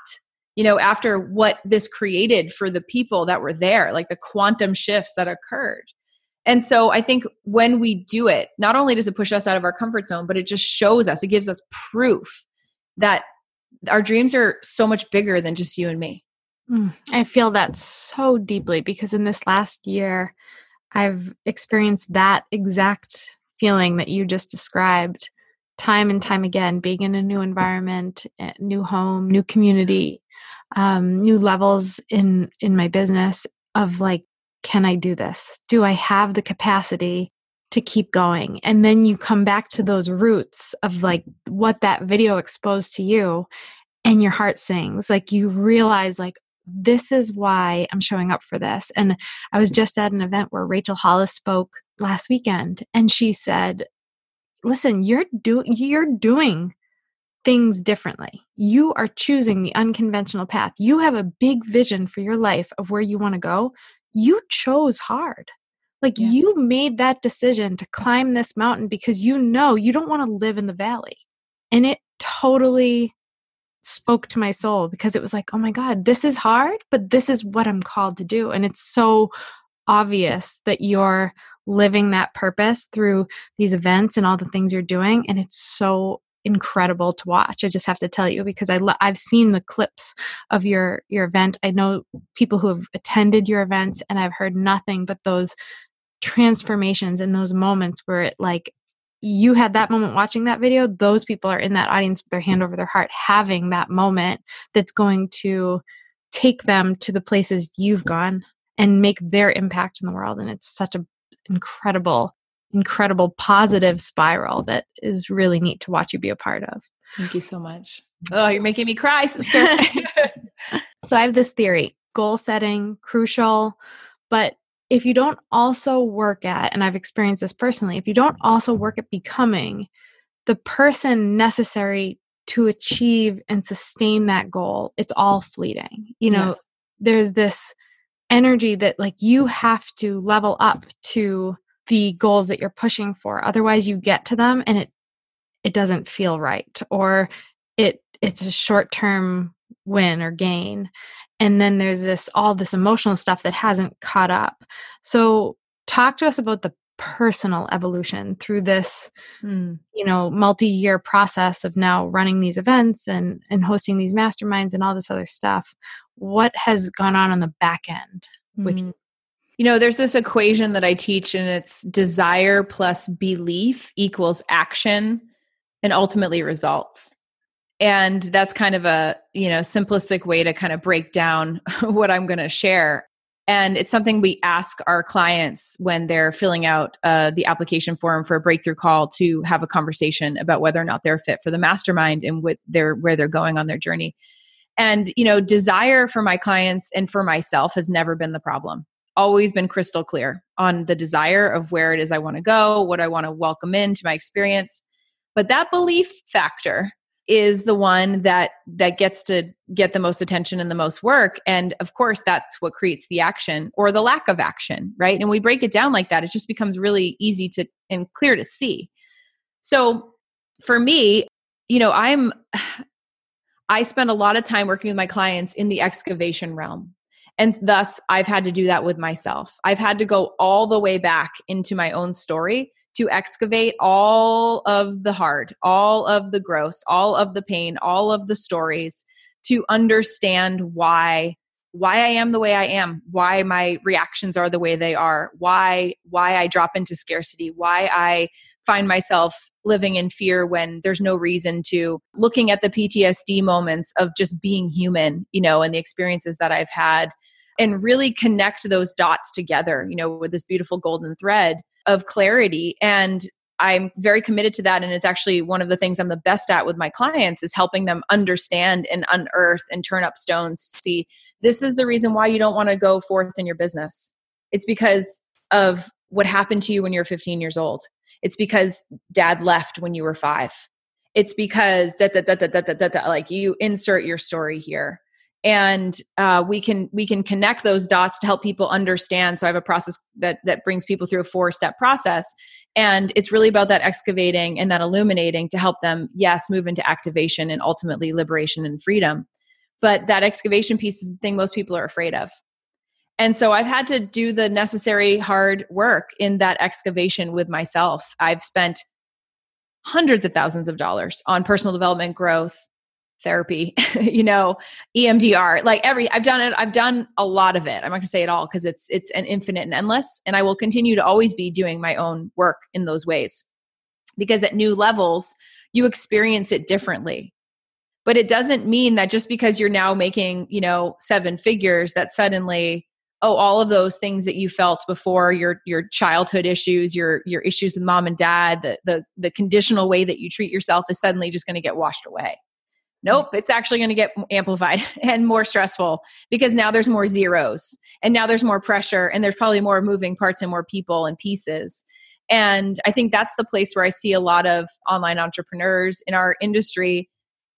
You know, after what this created for the people that were there, like the quantum shifts that occurred. And so I think when we do it, not only does it push us out of our comfort zone, but it just shows us, it gives us proof that our dreams are so much bigger than just you and me. Mm, I feel that so deeply because in this last year, I've experienced that exact feeling that you just described time and time again being in a new environment eh, new home new community um, new levels in in my business of like can i do this? Do i have the capacity to keep going? And then you come back to those roots of like what that video exposed to you and your heart sings. Like you realize like this is why i'm showing up for this. And i was just at an event where rachel hollis spoke last weekend and she said listen you're do you're doing things differently. You are choosing the unconventional path. You have a big vision for your life of where you want to go. You chose hard. Like yeah. you made that decision to climb this mountain because you know you don't want to live in the valley. And it totally spoke to my soul because it was like oh my god this is hard but this is what i'm called to do. And it's so obvious that you're living that purpose through these events and all the things you're doing and it's so incredible to watch i just have to tell you because i lo- i've seen the clips of your your event. I know people who have attended your events and i've heard nothing but those transformations and those moments where it like you had that moment watching that video those people are in that audience with their hand over their heart having that moment that's going to take them to the places you've gone and make their impact in the world. And it's such a incredible incredible positive spiral that is really neat to watch you be a part of. Thank you so much. Oh you're making me cry sister. So i have this theory goal setting crucial but if you don't also work at and i've experienced this personally if you don't also work at becoming the person necessary to achieve and sustain that goal it's all fleeting you know yes. there's this energy that like you have to level up to the goals that you're pushing for otherwise you get to them and it it doesn't feel right or it it's a short term win or gain. And then there's this all this emotional stuff that hasn't caught up. So talk to us about the personal evolution through this mm. you know multi-year process of now running these events and and hosting these masterminds and all this other stuff. What has gone on on the back end with mm. you? You know there's this equation that i teach and it's desire plus belief equals action and ultimately results and that's kind of a you know simplistic way to kind of break down what i'm going to share. And it's something we ask our clients when they're filling out uh, the application form for a breakthrough call to have a conversation about whether or not they're fit for the mastermind and what they're where they're going on their journey. And you know desire for my clients and for myself has never been the problem. Always been crystal clear on the desire of where it is i want to go what i want to welcome into my experience. But that belief factor is the one that that gets to get the most attention and the most work. And of course that's what creates the action or the lack of action right? And we break it down like that it just becomes really easy to and clear to see. So for me you know i'm i spend a lot of time working with my clients in the excavation realm. And thus i've had to do that with myself. I've had to go all the way back into my own story to excavate all of the hard, all of the gross, all of the pain, all of the stories to understand why why I am the way I am, why my reactions are the way they are, why why I drop into scarcity, why I find myself living in fear when there's no reason to, looking at the PTSD moments of just being human, you know, and the experiences that I've had and really connect those dots together, you know, with this beautiful golden thread of clarity and I'm very committed to that. And it's actually one of the things I'm the best at with my clients is helping them understand and unearth and turn up stones. See, this is the reason why you don't want to go forth in your business. It's because of what happened to you when you were 15 years old. It's because dad left when you were five. It's because da, da, da, da, da, da, da, like you insert your story here and uh, we can we can connect those dots to help people understand. So i have a process that that brings people through a four step process. And it's really about that excavating and that illuminating to help them yes move into activation and ultimately liberation and freedom. But that excavation piece is the thing most people are afraid of. And so i've had to do the necessary hard work in that excavation with myself. I've spent hundreds of thousands of dollars on personal development growth therapy, you know, EMDR, like every I've done it, I've done a lot of it. I'm not gonna say it all because it's it's an infinite and endless. And I will continue to always be doing my own work in those ways. Because at new levels, you experience it differently. But it doesn't mean that just because you're now making, you know, seven figures that suddenly oh all of those things that you felt before your your childhood issues your your issues with mom and dad the the, the conditional way that you treat yourself is suddenly just going to get washed away Nope, it's actually going to get amplified and more stressful because now there's more zeros and now there's more pressure and there's probably more moving parts and more people and pieces. And I think that's the place where I see a lot of online entrepreneurs in our industry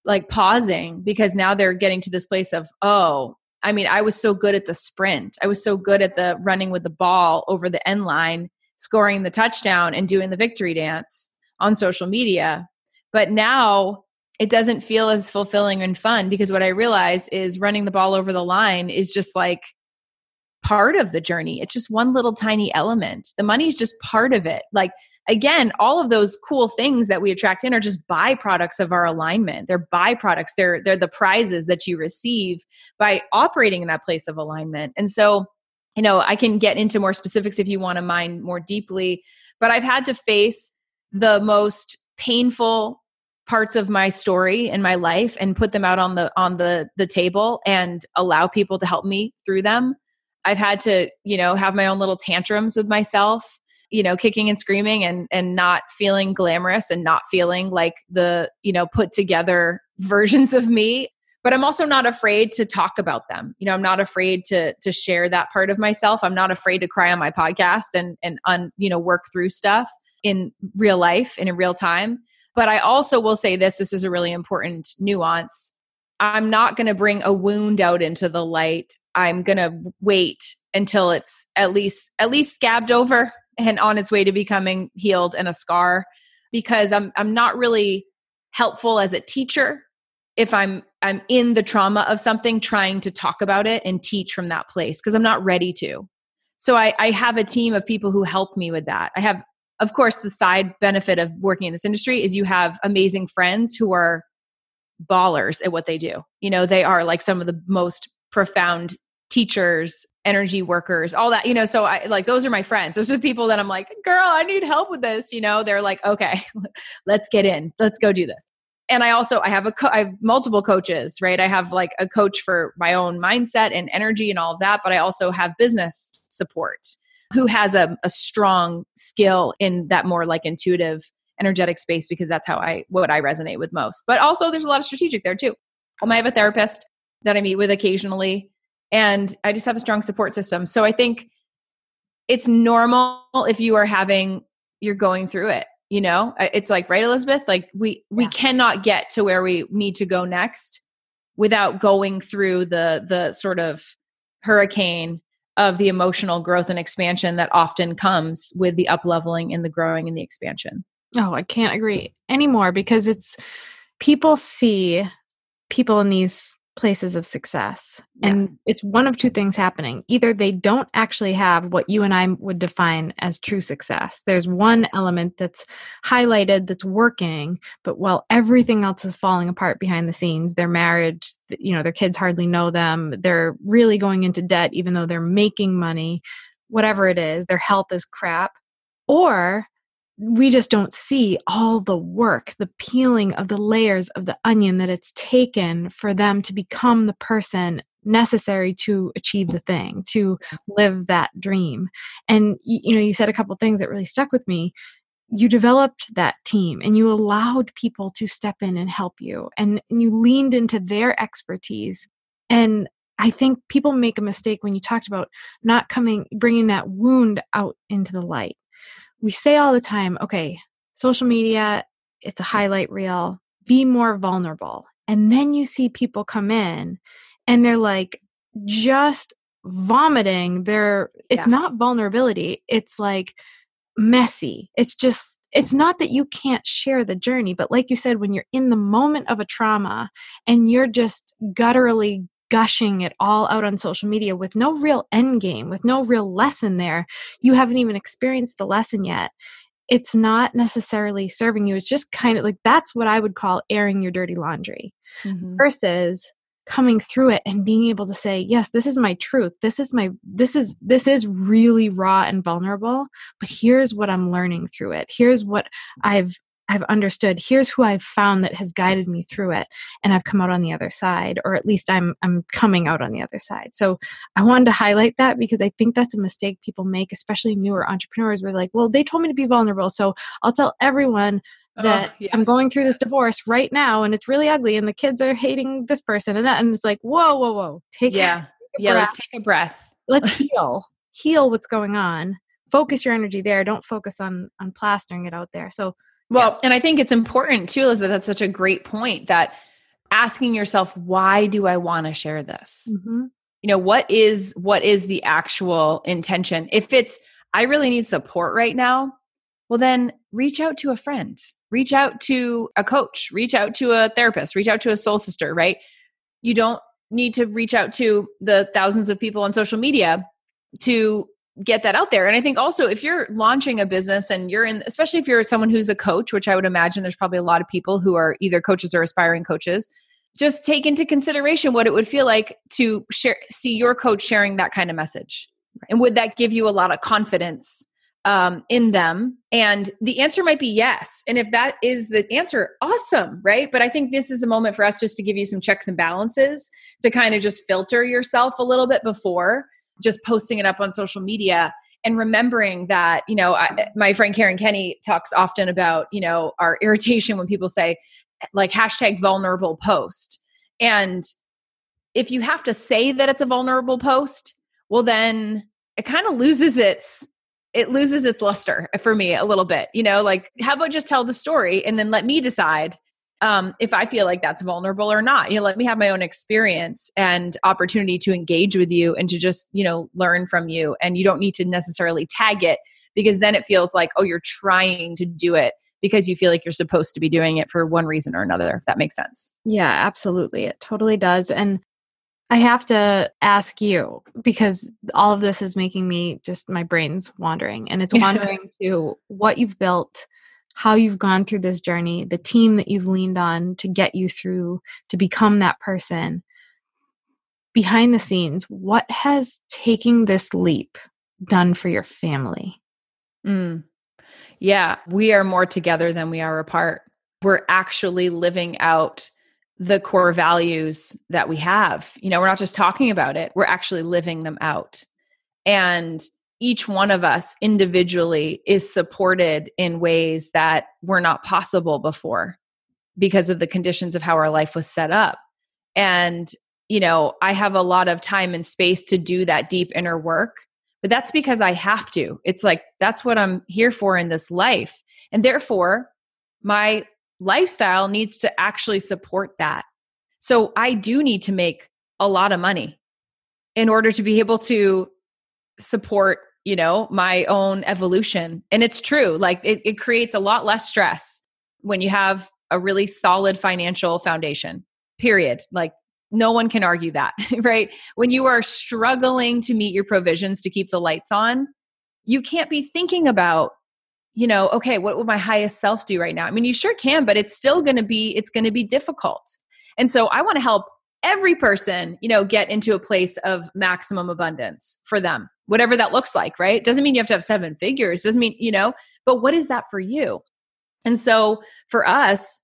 like pausing because now they're getting to this place of, oh, I mean, I was so good at the sprint. I was so good at the running with the ball over the end line, scoring the touchdown and doing the victory dance on social media. But now it doesn't feel as fulfilling and fun because what I realize is running the ball over the line is just like part of the journey. It's just one little tiny element. The money is just part of it. Like again, all of those cool things that we attract in are just byproducts of our alignment. They're byproducts. They're they're the prizes that you receive by operating in that place of alignment. And so, you know, I can get into more specifics if you want to mind more deeply, but I've had to face the most painful parts of my story in my life and put them out on the on the the table and allow people to help me through them. I've had to you know have my own little tantrums with myself you know kicking and screaming and and not feeling glamorous and not feeling like the you know put together versions of me. But i'm also not afraid to talk about them. You know i'm not afraid to to share that part of myself. I'm not afraid to cry on my podcast and and un, you know work through stuff in real life and in real time but I also will say this this is a really important nuance. I'm not going to bring a wound out into the light. I'm going to wait until it's at least at least scabbed over and on its way to becoming healed and a scar because I'm I'm not really helpful as a teacher if I'm I'm in the trauma of something trying to talk about it and teach from that place because I'm not ready to. So I, I have a team of people who help me with that. I have of course, the side benefit of working in this industry is you have amazing friends who are ballers at what they do. You know, they are like some of the most profound teachers, energy workers, all that, you know. So I like those are my friends. Those are the people that I'm like, girl, I need help with this. You know, they're like, okay, let's get in, let's go do this. And I also I have a co- I have multiple coaches, right? I have like a coach for my own mindset and energy and all of that, but I also have business support who has a, a strong skill in that more like intuitive energetic space because that's how I what I resonate with most. But also there's a lot of strategic there too. Um, I have a therapist that I meet with occasionally and I just have a strong support system. So I think it's normal if you are having you're going through it, you know? It's like right Elizabeth, like we we yeah. cannot get to where we need to go next without going through the the sort of hurricane of the emotional growth and expansion that often comes with the up leveling and the growing and the expansion. Oh, I can't agree anymore because it's people see people in these places of success. Yeah. And it's one of two things happening. Either they don't actually have what you and I would define as true success. There's one element that's highlighted that's working, but while everything else is falling apart behind the scenes, their marriage, you know, their kids hardly know them, they're really going into debt even though they're making money, whatever it is, their health is crap. Or we just don't see all the work, the peeling of the layers of the onion that it's taken for them to become the person necessary to achieve the thing, to live that dream. And you know, you said a couple things that really stuck with me. You developed that team and you allowed people to step in and help you and, and you leaned into their expertise. And I think people make a mistake when you talked about not coming, bringing that wound out into the light we say all the time, okay, social media, it's a mm. highlight reel, be more vulnerable. And then you see people come in and they're like just vomiting their it's yeah. not vulnerability, it's like messy. It's just it's not that you can't share the journey, but like you said, when you're in the moment of a trauma and you're just gutturally gushing it all out on social media with no real end game, with no real lesson there. You haven't even experienced the lesson yet. it's not necessarily serving you. It's just kind of like that's what I would call airing your dirty laundry mm-hmm. versus coming through it and being able to say yes this is my truth this is my this is this is really raw and vulnerable but here's what i'm learning through it here's what i've I've understood here's who I've found that has guided me through it and I've come out on the other side or at least I'm I'm coming out on the other side. So I wanted to highlight that because I think that's a mistake people make especially newer entrepreneurs where like, well, they told me to be vulnerable, so I'll tell everyone that oh, yes. I'm going through this divorce right now and it's really ugly and the kids are hating this person and that and it's like, whoa, whoa, whoa. Take Yeah. yeah, breath. let's take a breath. Let's heal. heal what's going on. Focus your energy there. Don't focus on on plastering it out there. So well, yeah. and I think it's important too, Elizabeth. That's such a great point that asking yourself, why do I want to share this? Mm-hmm. You know, what is what is the actual intention? If it's I really need support right now, well then reach out to a friend, reach out to a coach, reach out to a therapist, reach out to a soul sister, right? You don't need to reach out to the thousands of people on social media to get that out there. And I think also if you're launching a business and you're in, especially if you're someone who's a coach, which I would imagine there's probably a lot of people who are either coaches or aspiring coaches, just take into consideration what it would feel like to share, see your coach sharing that kind of message. And would that give you a lot of confidence um, in them? And the answer might be yes. And if that is the answer, awesome, right? But I think this is a moment for us just to give you some checks and balances to kind of just filter yourself a little bit before just posting it up on social media and remembering that you know I, my friend karen kenny talks often about you know our irritation when people say like hashtag vulnerable post. And if you have to say that it's a vulnerable post well then it kind of loses its it loses its luster for me a little bit you know like how about just tell the story and then let me decide um, if I feel like that's vulnerable or not. You know, let me have my own experience and opportunity to engage with you and to just, you know, learn from you. And you don't need to necessarily tag it because then it feels like, oh, you're trying to do it because you feel like you're supposed to be doing it for one reason or another, if that makes sense. Yeah, absolutely. It totally does. And I have to ask you because all of this is making me just my brain's wandering and it's wandering to what you've built how you've gone through this journey, the team that you've leaned on to get you through to become that person. Behind the scenes, what has taking this leap done for your family? Mm. Yeah, we are more together than we are apart. We're actually living out the core values that we have. You know, we're not just talking about it, we're actually living them out. And each one of us individually is supported in ways that were not possible before because of the conditions of how our life was set up. And, you know, I have a lot of time and space to do that deep inner work, but that's because I have to. It's like that's what I'm here for in this life. And therefore, my lifestyle needs to actually support that. So I do need to make a lot of money in order to be able to support you know, my own evolution. And it's true. Like it, it creates a lot less stress when you have a really solid financial foundation, period. Like no one can argue that, right? When you are struggling to meet your provisions to keep the lights on, you can't be thinking about, you know, okay, what would my highest self do right now? I mean, you sure can, but it's still going to be it's going to be difficult. And so I want to help every person, you know, get into a place of maximum abundance for them whatever that looks like, right? Doesn't mean you have to have seven figures, doesn't mean, you know, but what is that for you? And so for us,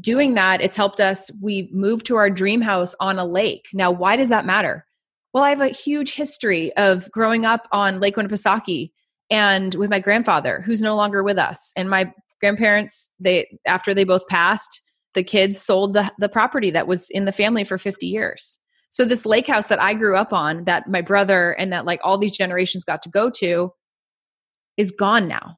doing that, it's helped us. We moved to our dream house on a lake. Now, why does that matter? Well, I have a huge history of growing up on Lake Winnipesaukee and with my grandfather, who's no longer with us. And my grandparents, they after they both passed, the kids sold the, the property that was in the family for 50 years. So this lake house that I grew up on, that my brother and that like all these generations got to go to, is gone now.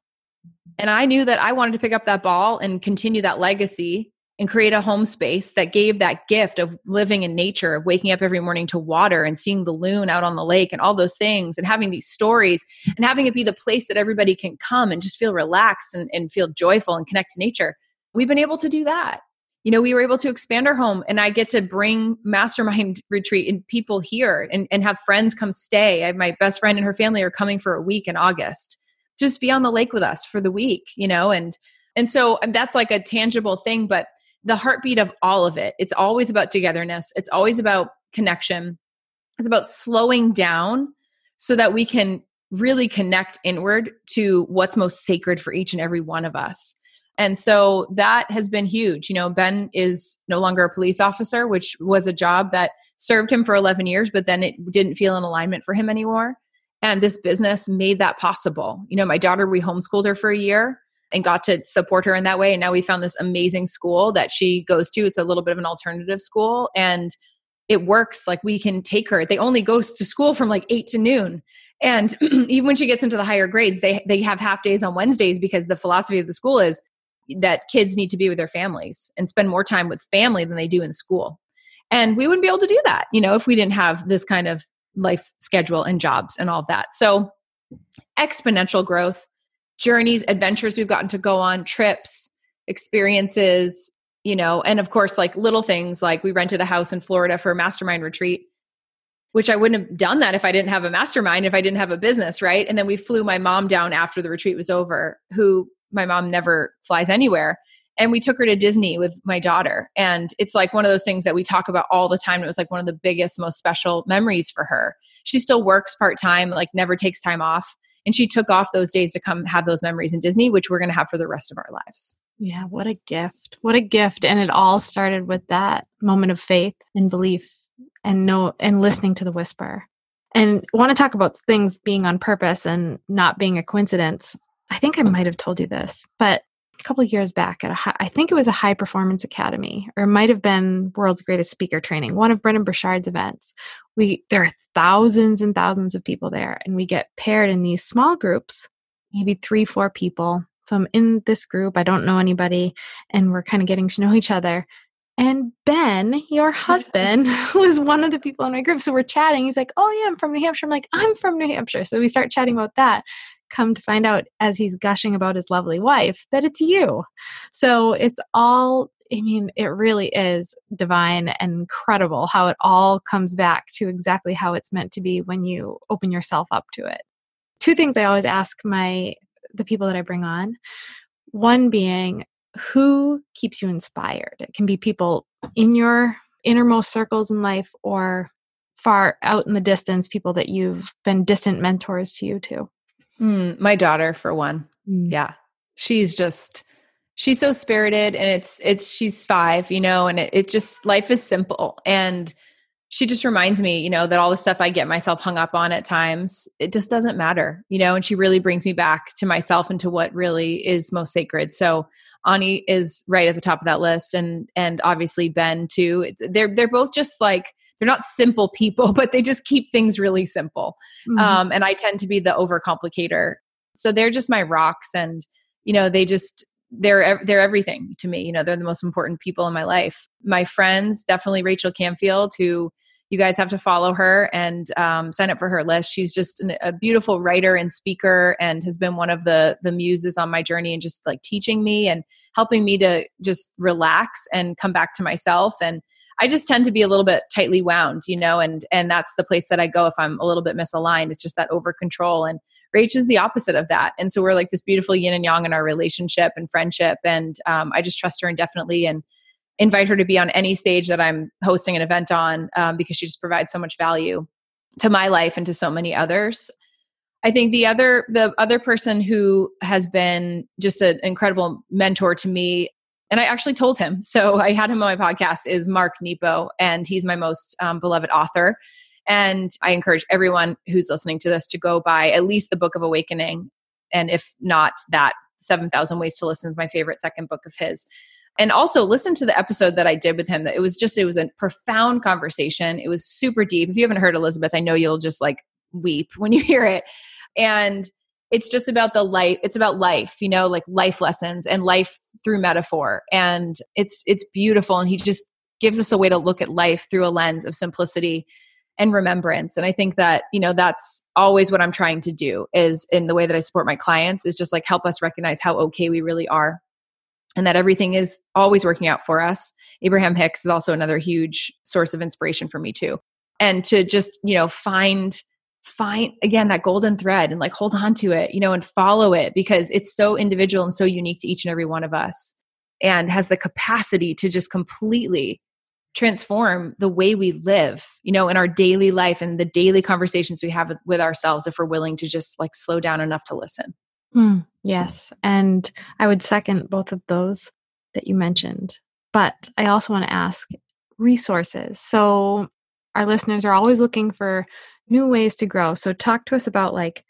And I knew that I wanted to pick up that ball and continue that legacy and create a home space that gave that gift of living in nature, of waking up every morning to water and seeing the loon out on the lake and all those things and having these stories and having it be the place that everybody can come and just feel relaxed and, and feel joyful and connect to nature. We've been able to do that you know, we were able to expand our home and I get to bring mastermind retreat and people here and, and have friends come stay. I, my best friend and her family are coming for a week in August. just be on the lake with us for the week, you know? And and so that's like a tangible thing, but the heartbeat of all of it, it's always about togetherness. It's always about connection. It's about slowing down so that we can really connect inward to what's most sacred for each and every one of us. And so that has been huge. You know, Ben is no longer a police officer, which was a job that served him for 11 years, but then it didn't feel in alignment for him anymore. And this business made that possible. You know, my daughter, we homeschooled her for a year and got to support her in that way. And now we found this amazing school that she goes to. It's a little bit of an alternative school. And it works like we can take her they only goes to school from like 8 to noon and even when she gets into the higher grades they they have half days on wednesdays because the philosophy of the school is that kids need to be with their families and spend more time with family than they do in school. And we wouldn't be able to do that you know if we didn't have this kind of life schedule and jobs and all of that. So exponential growth journeys adventures we've gotten to go on trips experiences you know and of course like little things like we rented a house in florida for a mastermind retreat which i wouldn't have done that if i didn't have a mastermind if i didn't have a business right? And then we flew my mom down after the retreat was over who my mom never flies anywhere and we took her to disney with my daughter and it's like one of those things that we talk about all the time it was like one of the biggest most special memories for her she still works part-time like never takes time off and she took off those days to come have those memories in disney which we're going to have for the rest of our lives yeah, what a gift. What a gift. And it all started with that moment of faith and belief and no and listening to the whisper. And want to talk about things being on purpose and not being a coincidence. I think I might have told you this, but a couple of years back at a high, I think it was a high performance academy or it might have been world's greatest speaker training one of Brendon Burchard's events we there are thousands and thousands of people there and we get paired in these small groups maybe three four people so I'm in this group, I don't know anybody, and we're kind of getting to know each other. And Ben, your husband, was one of the people in my group. So we're chatting. He's like, Oh, yeah, I'm from New Hampshire. I'm like, I'm from New Hampshire. So we start chatting about that. Come to find out as he's gushing about his lovely wife that it's you. So it's all, I mean, it really is divine and incredible how it all comes back to exactly how it's meant to be when you open yourself up to it. Two things I always ask my the people that I bring on. One being who keeps you inspired. It can be people in your innermost circles in life or far out in the distance, people that you've been distant mentors to you too. Mm, my daughter, for one. Mm. Yeah. She's just she's so spirited and it's it's she's five, you know, and it, it just life is simple. And she just reminds me, you know, that all the stuff I get myself hung up on at times, it just doesn't matter, you know, and she really brings me back to myself and to what really is most sacred. So Ani is right at the top of that list and and obviously Ben too. They're they're both just like they're not simple people, but they just keep things really simple. Mm-hmm. Um, and I tend to be the overcomplicator. So they're just my rocks and you know, they just they're they're everything to me. You know, they're the most important people in my life. My friends, definitely Rachel Camfield, who you guys have to follow her and um, sign up for her list. She's just an, a beautiful writer and speaker, and has been one of the the muses on my journey and just like teaching me and helping me to just relax and come back to myself. And I just tend to be a little bit tightly wound, you know, and and that's the place that I go if I'm a little bit misaligned. It's just that over control and. Rach is the opposite of that. And so we're like this beautiful yin and yang in our relationship and friendship. And um, I just trust her indefinitely. And invite her to be on any stage that I'm hosting an event on um, because she just provides so much value to my life and to so many others. I think the other the other person who has been just an incredible mentor to me and I actually told him. So I had him on my podcast is Mark Nepo and he's my most um, beloved author. And I encourage everyone who's listening to this to go buy at least the Book of Awakening and if not that 7000 ways to listen is my favorite second book of his and also listen to the episode that I did with him. That it was just it was a profound conversation. It was super deep. If you haven't heard Elizabeth, I know you'll just like weep when you hear it. And it's just about the life it's about life you know like life lessons and life through metaphor and it's it's beautiful and he just gives us a way to look at life through a lens of simplicity and remembrance and i think that you know that's always what i'm trying to do is in the way that i support my clients is just like help us recognize how okay we really are and that everything is always working out for us. Abraham Hicks is also another huge source of inspiration for me too. And to just, you know, find find again that golden thread and like hold on to it, you know, and follow it because it's so individual and so unique to each and every one of us and has the capacity to just completely transform the way we live, you know, in our daily life and the daily conversations we have with, ourselves if we're willing to just like slow down enough to listen. Mm, yes. And I would second both of those that you mentioned. But I also want to ask resources. So our listeners are always looking for new ways to grow. So talk to us about like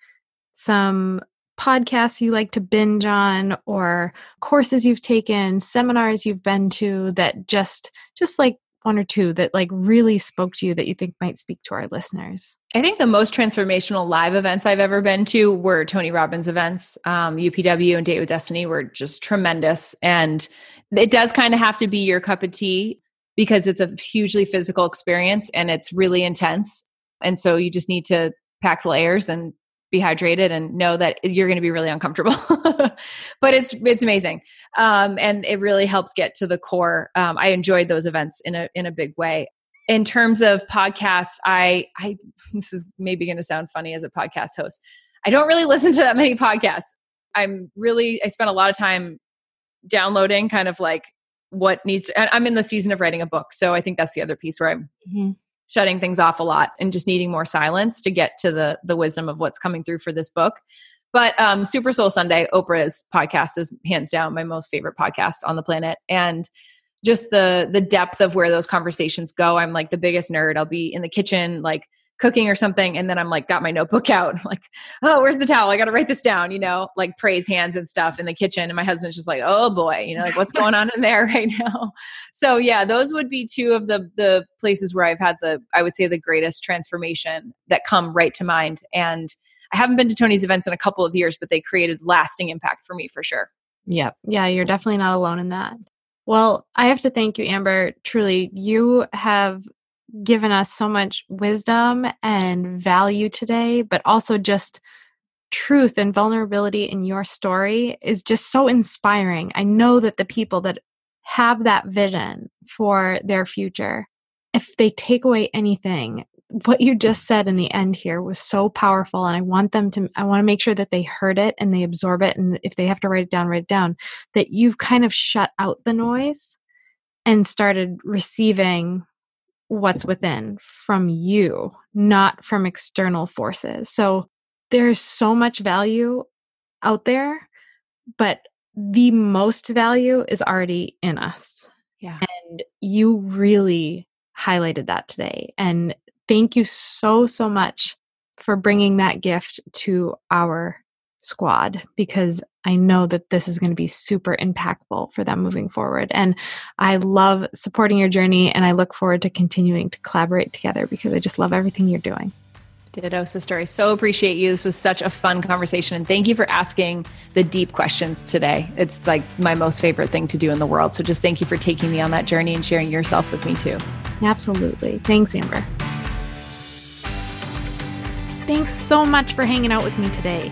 some podcasts you like to binge on or courses you've taken, seminars you've been to that just just like one or two that like really spoke to you that you think might speak to our listeners? I think the most transformational live events I've ever been to were Tony Robbins events. Um, UPW and Date with Destiny were just tremendous. And it does kind of have to be your cup of tea because it's a hugely physical experience and it's really intense. And so you just need to pack layers and be hydrated and know that you're going to be really uncomfortable. But it's it's amazing. Um, and it really helps get to the core. Um, i enjoyed those events in a in a big way. In terms of podcasts i i this is maybe going to sound funny as a podcast host. I don't really listen to that many podcasts. I'm really i spent a lot of time downloading kind of like what needs to, i'm in the season of writing a book so i think that's the other piece where i'm mm-hmm shutting things off a lot and just needing more silence to get to the the wisdom of what's coming through for this book. But um, Super Soul Sunday, Oprah's podcast is hands down my most favorite podcast on the planet, and just the the depth of where those conversations go. I'm like the biggest nerd. I'll be in the kitchen, like cooking or something and then i'm like got my notebook out. I'm like oh where's the towel? I gotta write this down you know like praise hands and stuff in the kitchen and my husband's just like oh boy you know like what's going on in there right now? So yeah those would be two of the the places where i've had the i would say the greatest transformation that come right to mind and i haven't been to tony's events in a couple of years but they created lasting impact for me for sure. Yep. Yeah you're definitely not alone in that. Well, I have to thank you, Amber. Truly, you have given us so much wisdom and value today, but also just truth and vulnerability in your story is just so inspiring. I know that the people that have that vision for their future, if they take away anything, what you just said in the end here was so powerful and i want them to i want to make sure that they heard it and they absorb it and if they have to write it down write it down that you've kind of shut out the noise and started receiving what's within from you, not from external forces. So there's so much value out there, but the most value is already in us. Yeah. And you really highlighted that today. And thank you so, so much for bringing that gift to our squad because I know that this is going to be super impactful for them moving forward. And I love supporting your journey and I look forward to continuing to collaborate together because I just love everything you're doing. Ditto, sister. I so appreciate you. This was such a fun conversation. And thank you for asking the deep questions today. It's like my most favorite thing to do in the world. So just thank you for taking me on that journey and sharing yourself with me too. Absolutely. Thanks, Amber. Thanks so much for hanging out with me today.